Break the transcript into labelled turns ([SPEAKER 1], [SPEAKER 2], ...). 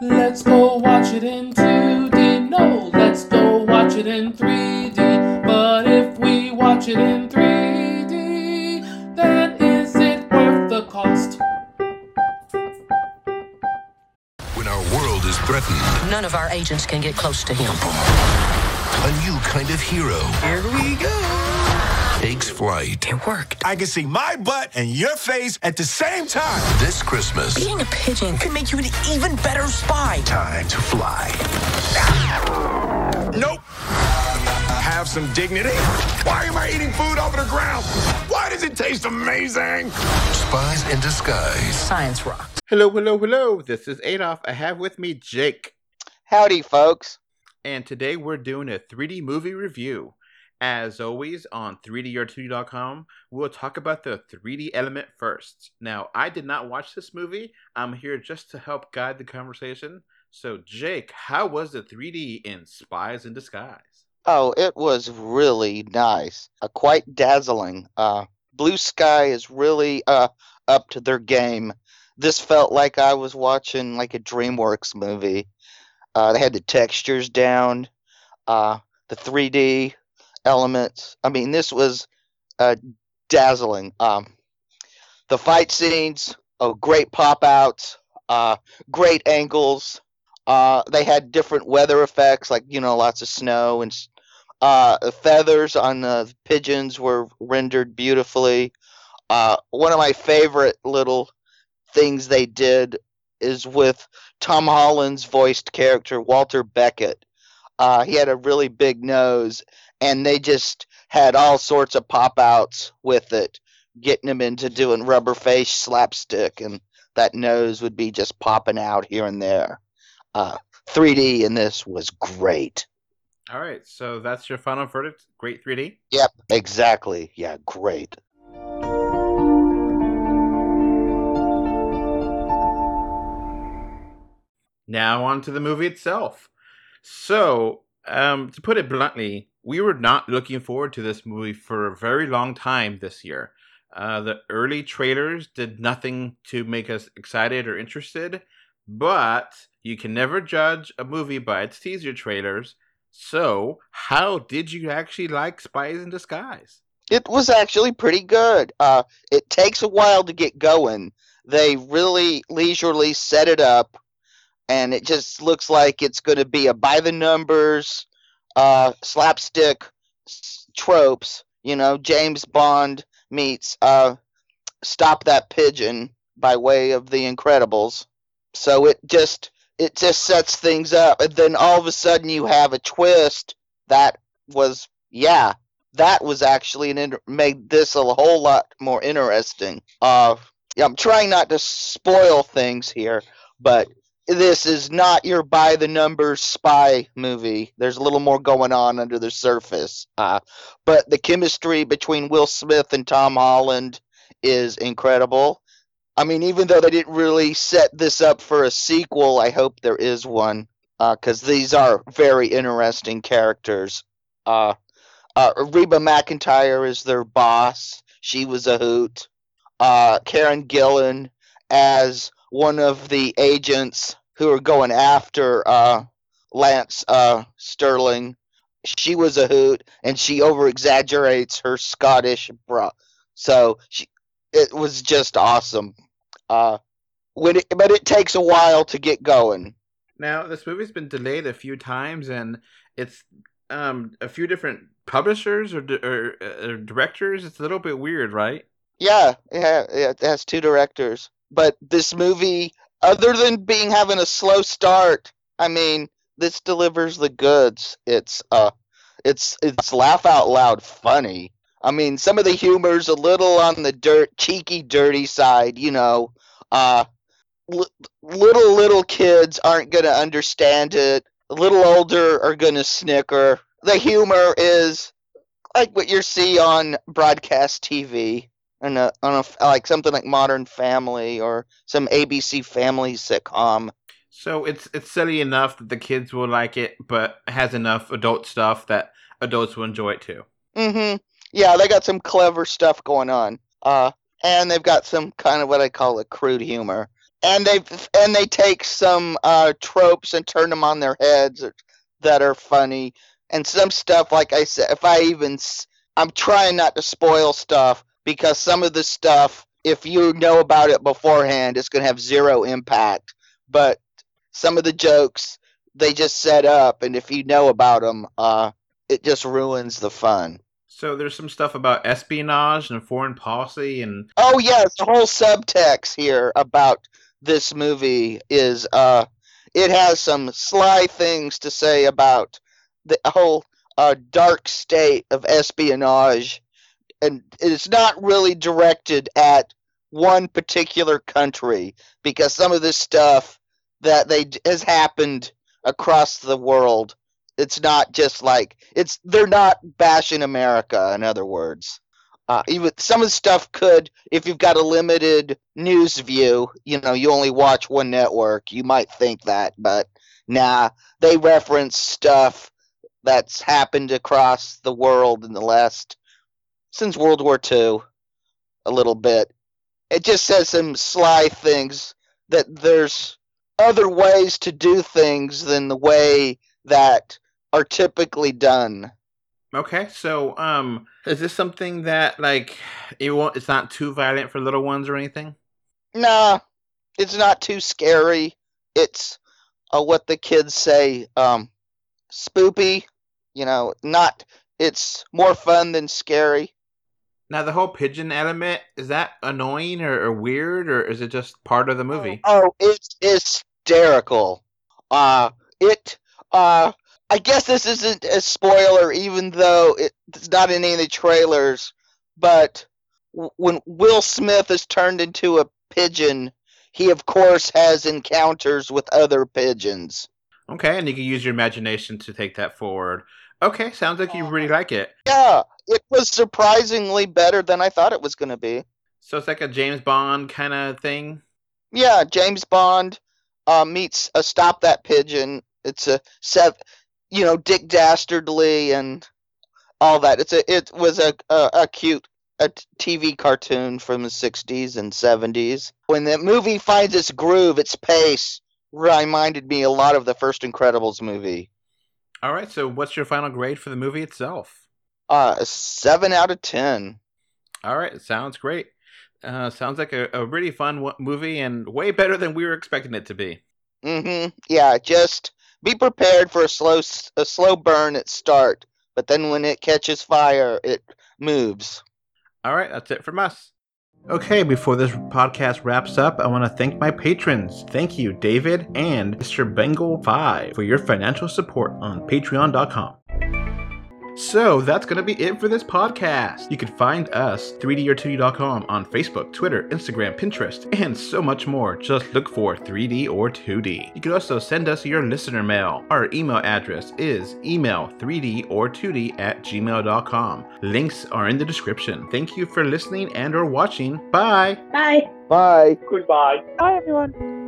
[SPEAKER 1] Let's go watch it in 2D. No, let's go watch it in 3D. But if we watch it in 3D, then is it worth the cost?
[SPEAKER 2] When our world is threatened,
[SPEAKER 3] None of our agents can get close to him.
[SPEAKER 2] a new kind of hero
[SPEAKER 4] Here we go.
[SPEAKER 2] Takes flight.
[SPEAKER 3] It worked.
[SPEAKER 4] I can see my butt and your face at the same time.
[SPEAKER 2] This Christmas,
[SPEAKER 3] Being a pigeon can make you an even better spy.
[SPEAKER 4] Time to fly. Nope. Have some dignity. Why am I eating food off the ground? Why does it taste amazing?
[SPEAKER 2] Spies in Disguise.
[SPEAKER 3] Science rocks.
[SPEAKER 5] Hello, hello, hello. This is Adolf. I have with me Jake.
[SPEAKER 6] Howdy, folks.
[SPEAKER 5] And today we're doing a 3D movie review. As always, on 3dr2d.com, we'll talk about the 3D element first. Now, I did not watch this movie. I'm here just to help guide the conversation. So, Jake, how was the 3D in Spies in Disguise?
[SPEAKER 6] Oh, it was really nice. Uh, quite dazzling. Uh, Blue Sky is really uh, up to their game. This felt like I was watching like a DreamWorks movie. Uh, they had the textures down, uh, the 3D elements. I mean, this was uh, dazzling. Um, the fight scenes, oh, great pop outs, uh, great angles. Uh, they had different weather effects, like you know, lots of snow and uh, the feathers on the pigeons were rendered beautifully. Uh, one of my favorite little things they did is with Tom Holland's voiced character Walter Beckett. Uh, he had a really big nose, and they just had all sorts of pop outs with it, getting him into doing rubber face slapstick, and that nose would be just popping out here and there. Uh, 3D in this was great.
[SPEAKER 5] All right, so that's your final verdict. Great 3D.
[SPEAKER 6] Yep, exactly. Yeah, great.
[SPEAKER 5] Now on to the movie itself. So, um, to put it bluntly, we were not looking forward to this movie for a very long time this year. Uh, the early trailers did nothing to make us excited or interested, but you can never judge a movie by its teaser trailers. So, how did you actually like Spies in Disguise?
[SPEAKER 6] It was actually pretty good. Uh, it takes a while to get going. They really leisurely set it up, and it just looks like it's going to be a by the numbers, uh, slapstick tropes. You know, James Bond meets uh, Stop That Pigeon by way of The Incredibles. So it just it just sets things up, and then all of a sudden you have a twist that was yeah that was actually an inter- made this a whole lot more interesting. Uh, yeah, I'm trying not to spoil things here, but this is not your by the numbers spy movie. There's a little more going on under the surface. Uh, but the chemistry between Will Smith and Tom Holland is incredible. I mean, even though they didn't really set this up for a sequel, I hope there is one because these are very interesting characters. Uh, uh, Reba McEntire is their boss. She was a hoot. Uh, Karen Gillan as one of the agents who are going after uh, Lance uh, Sterling. She was a hoot, and she over exaggerates her Scottish bra. So she, it was just awesome. Uh, when it, but it takes a while to get going.
[SPEAKER 5] Now, this movie's been delayed a few times, and it's um, a few different publishers or, or, uh, directors. It's a little bit weird, right?
[SPEAKER 6] Yeah, yeah, yeah, it has two directors. But this movie, other than being having a slow start, I mean, this delivers the goods. It's uh, it's it's laugh out loud funny. I mean, some of the humor's a little on the dirt, cheeky, dirty side. You know, uh, li- little little kids aren't gonna understand it. A little older are gonna snicker. The humor is like what you see on broadcast TV on a, on a like something like Modern Family or some ABC Family sitcom.
[SPEAKER 5] So it's it's silly enough that the kids will like it, but has enough adult stuff that adults will enjoy it too.
[SPEAKER 6] Mm-hmm. Yeah, they got some clever stuff going on. Uh, and they've got some kind of what I call a crude humor. and they and they take some uh, tropes and turn them on their heads that are funny, and some stuff. Like I said, if I even I'm trying not to spoil stuff because some of the stuff, if you know about it beforehand, it's going to have zero impact. But some of the jokes they just set up, and if you know about them, uh, it just ruins the fun.
[SPEAKER 5] So there's some stuff about espionage and foreign policy and
[SPEAKER 6] Oh yes, the whole subtext here about this movie is uh it has some sly things to say about the whole uh dark state of espionage and it's not really directed at one particular country because some of this stuff that they has happened across the world it's not just like it's they're not bashing america in other words. Uh, even some of the stuff could, if you've got a limited news view, you know, you only watch one network, you might think that, but nah, they reference stuff that's happened across the world in the last since World War II, a little bit. It just says some sly things that there's other ways to do things than the way that are typically done.
[SPEAKER 5] Okay, so um, is this something that like it won't? It's not too violent for little ones or anything.
[SPEAKER 6] Nah, it's not too scary. It's uh, what the kids say, um, spoopy. You know, not. It's more fun than scary.
[SPEAKER 5] Now the whole pigeon element is that annoying or, or weird or is it just part of the movie?
[SPEAKER 6] Oh, it's hysterical. Uh, it. Uh, I guess this isn't a spoiler, even though it's not in any of the trailers. But when Will Smith is turned into a pigeon, he of course has encounters with other pigeons.
[SPEAKER 5] Okay, and you can use your imagination to take that forward. Okay, sounds like you really like it.
[SPEAKER 6] Yeah, it was surprisingly better than I thought it was going to be.
[SPEAKER 5] So it's like a James Bond kind of thing.
[SPEAKER 6] Yeah, James Bond uh, meets a Stop That Pigeon. It's a sev, you know, Dick Dastardly and all that. It's a it was a a, a cute a TV cartoon from the '60s and '70s. When the movie finds its groove, its pace reminded me a lot of the first Incredibles movie.
[SPEAKER 5] All right, so what's your final grade for the movie itself?
[SPEAKER 6] Uh, seven out of ten.
[SPEAKER 5] All right, sounds great. Uh, sounds like a, a really fun w- movie and way better than we were expecting it to be.
[SPEAKER 6] Mm-hmm. Yeah, just be prepared for a slow a slow burn at start, but then when it catches fire, it moves.
[SPEAKER 5] All right, that's it from us. Okay, before this podcast wraps up, I want to thank my patrons. Thank you, David and Mr. Bengal5, for your financial support on patreon.com. So that's going to be it for this podcast. You can find us, 3D2D.com, on Facebook, Twitter, Instagram, Pinterest, and so much more. Just look for 3D or 2D. You can also send us your listener mail. Our email address is email 3D or 2D at gmail.com. Links are in the description. Thank you for listening and or watching. Bye!
[SPEAKER 7] Bye.
[SPEAKER 6] Bye.
[SPEAKER 8] Goodbye.
[SPEAKER 7] Bye, everyone.